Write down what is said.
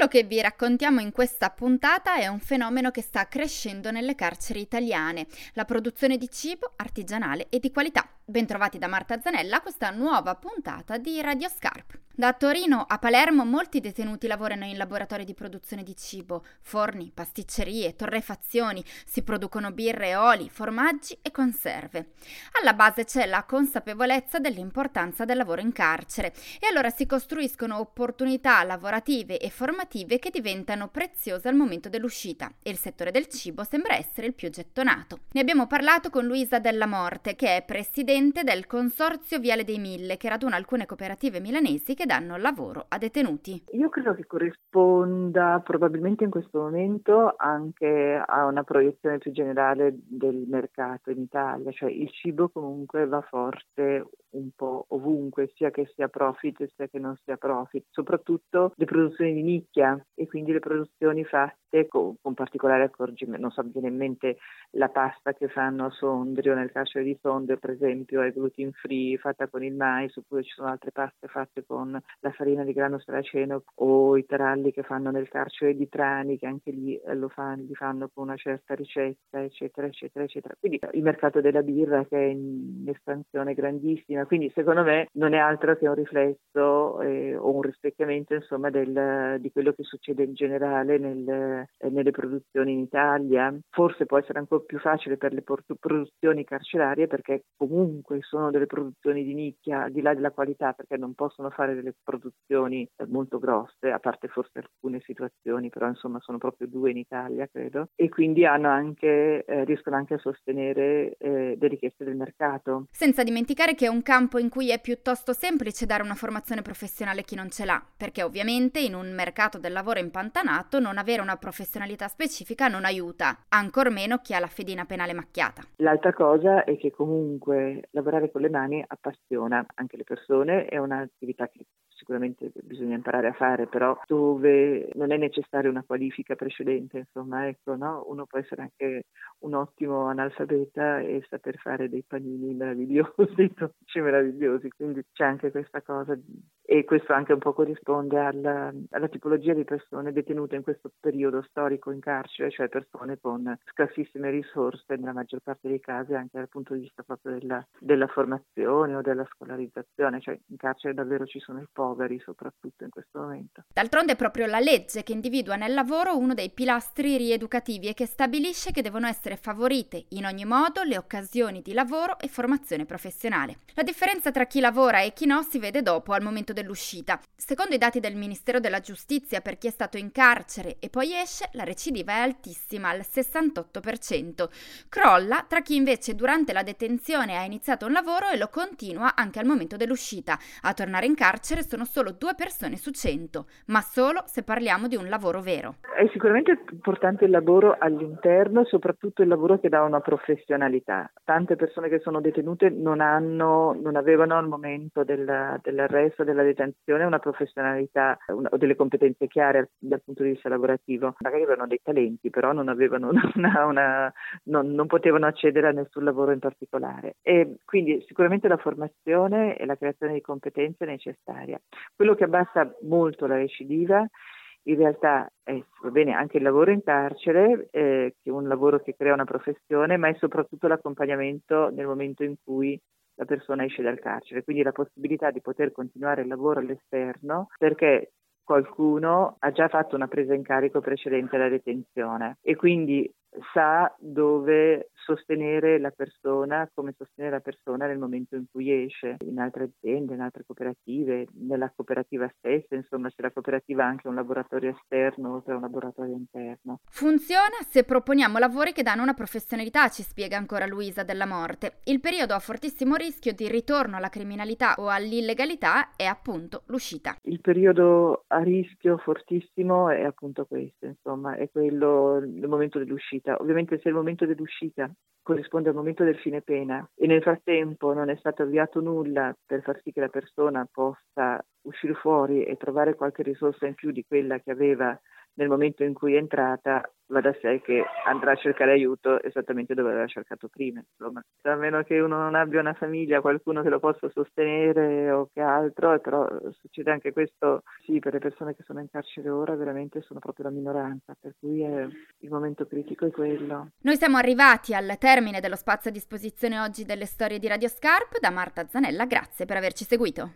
Quello che vi raccontiamo in questa puntata è un fenomeno che sta crescendo nelle carceri italiane, la produzione di cibo artigianale e di qualità. Bentrovati da Marta Zanella a questa nuova puntata di Radio Scarp. Da Torino a Palermo molti detenuti lavorano in laboratori di produzione di cibo, forni, pasticcerie, torrefazioni, si producono birre, oli, formaggi e conserve. Alla base c'è la consapevolezza dell'importanza del lavoro in carcere e allora si costruiscono opportunità lavorative e formative che diventano preziose al momento dell'uscita e il settore del cibo sembra essere il più gettonato. Ne abbiamo parlato con Luisa Della Morte, che è presidente del Consorzio Viale dei Mille, che raduna alcune cooperative milanesi che danno lavoro a detenuti. Io credo che corrisponda probabilmente in questo momento anche a una proiezione più generale del mercato in Italia, cioè il cibo comunque va forte un po' ovunque, sia che sia profit sia che non sia profit, soprattutto le produzioni di nicchia e quindi le produzioni fatte con, con particolare accorgimento, non so, viene in mente la pasta che fanno a Sondrio, nel carcere di Sondrio per esempio è gluten free, fatta con il mais, oppure ci sono altre paste fatte con la farina di grano saraceno o i taralli che fanno nel carcere di Trani, che anche lì eh, lo fanno, li fanno con una certa ricetta, eccetera, eccetera, eccetera. Quindi il mercato della birra che è in espansione grandissima, quindi secondo me non è altro che un riflesso eh, o un rispecchiamento insomma del, di quello che succede in generale nel, eh, nelle produzioni in Italia. Forse può essere ancora più facile per le produzioni carcerarie perché comunque sono delle produzioni di nicchia, al di là della qualità, perché non possono fare delle produzioni eh, molto grosse, a parte forse alcune situazioni, però insomma sono proprio due in Italia, credo, e quindi anche, eh, riescono anche a sostenere eh, le richieste del mercato. Senza dimenticare che è un campo in cui è piuttosto semplice dare una formazione professionale a chi non ce l'ha, perché ovviamente in un mercato del lavoro impantanato non avere una professionalità specifica non aiuta, ancor meno chi ha la fedina penale macchiata. L'altra cosa è che comunque lavorare con le mani appassiona anche le persone, è un'attività che sicuramente bisogna imparare a fare, però dove non è necessaria una qualifica precedente, insomma, ecco, no? uno può essere anche un ottimo analfabeta e saper fare dei panini meravigliosi, dei dolci meravigliosi, quindi c'è anche questa cosa e questo anche un po' corrisponde alla, alla tipologia di persone detenute in questo periodo storico in carcere, cioè persone con scarsissime risorse nella maggior parte dei casi anche dal punto di vista proprio della, della formazione o della scolarizzazione, cioè in carcere davvero ci sono i poveri poveri soprattutto in questo momento. D'altronde è proprio la legge che individua nel lavoro uno dei pilastri rieducativi e che stabilisce che devono essere favorite in ogni modo le occasioni di lavoro e formazione professionale. La differenza tra chi lavora e chi no si vede dopo, al momento dell'uscita. Secondo i dati del Ministero della Giustizia, per chi è stato in carcere e poi esce, la recidiva è altissima, al 68%. Crolla tra chi invece durante la detenzione ha iniziato un lavoro e lo continua anche al momento dell'uscita. A tornare in carcere sono solo due persone su cento, ma solo se parliamo di un lavoro vero. È sicuramente importante il lavoro all'interno, soprattutto il lavoro che dà una professionalità. Tante persone che sono detenute non, hanno, non avevano al momento del, dell'arresto, della detenzione, una professionalità o delle competenze chiare dal punto di vista lavorativo. Magari avevano dei talenti, però non, avevano una, una, non, non potevano accedere a nessun lavoro in particolare. E quindi sicuramente la formazione e la creazione di competenze è necessaria. Quello che abbassa molto la recidiva in realtà è bene anche il lavoro in carcere, eh, che è un lavoro che crea una professione, ma è soprattutto l'accompagnamento nel momento in cui la persona esce dal carcere, quindi la possibilità di poter continuare il lavoro all'esterno perché qualcuno ha già fatto una presa in carico precedente alla detenzione e quindi sa dove sostenere la persona, come sostenere la persona nel momento in cui esce, in altre aziende, in altre cooperative, nella cooperativa stessa, insomma se la cooperativa ha anche un laboratorio esterno oltre a un laboratorio interno. Funziona se proponiamo lavori che danno una professionalità, ci spiega ancora Luisa della Morte. Il periodo a fortissimo rischio di ritorno alla criminalità o all'illegalità è appunto l'uscita. Il periodo a rischio fortissimo è appunto questo, insomma, è quello il momento dell'uscita. Ovviamente se il momento dell'uscita corrisponde al momento del fine pena. E nel frattempo non è stato avviato nulla per far sì che la persona possa uscire fuori e trovare qualche risorsa in più di quella che aveva nel momento in cui è entrata, va da sé che andrà a cercare aiuto esattamente dove aveva cercato prima. Insomma, a meno che uno non abbia una famiglia, qualcuno che lo possa sostenere o che altro, però succede anche questo, sì, per le persone che sono in carcere ora veramente sono proprio la minoranza, per cui è, il momento critico è quello. Noi siamo arrivati al termine dello spazio a disposizione oggi delle storie di Radio Scarp. Da Marta Zanella, grazie per averci seguito.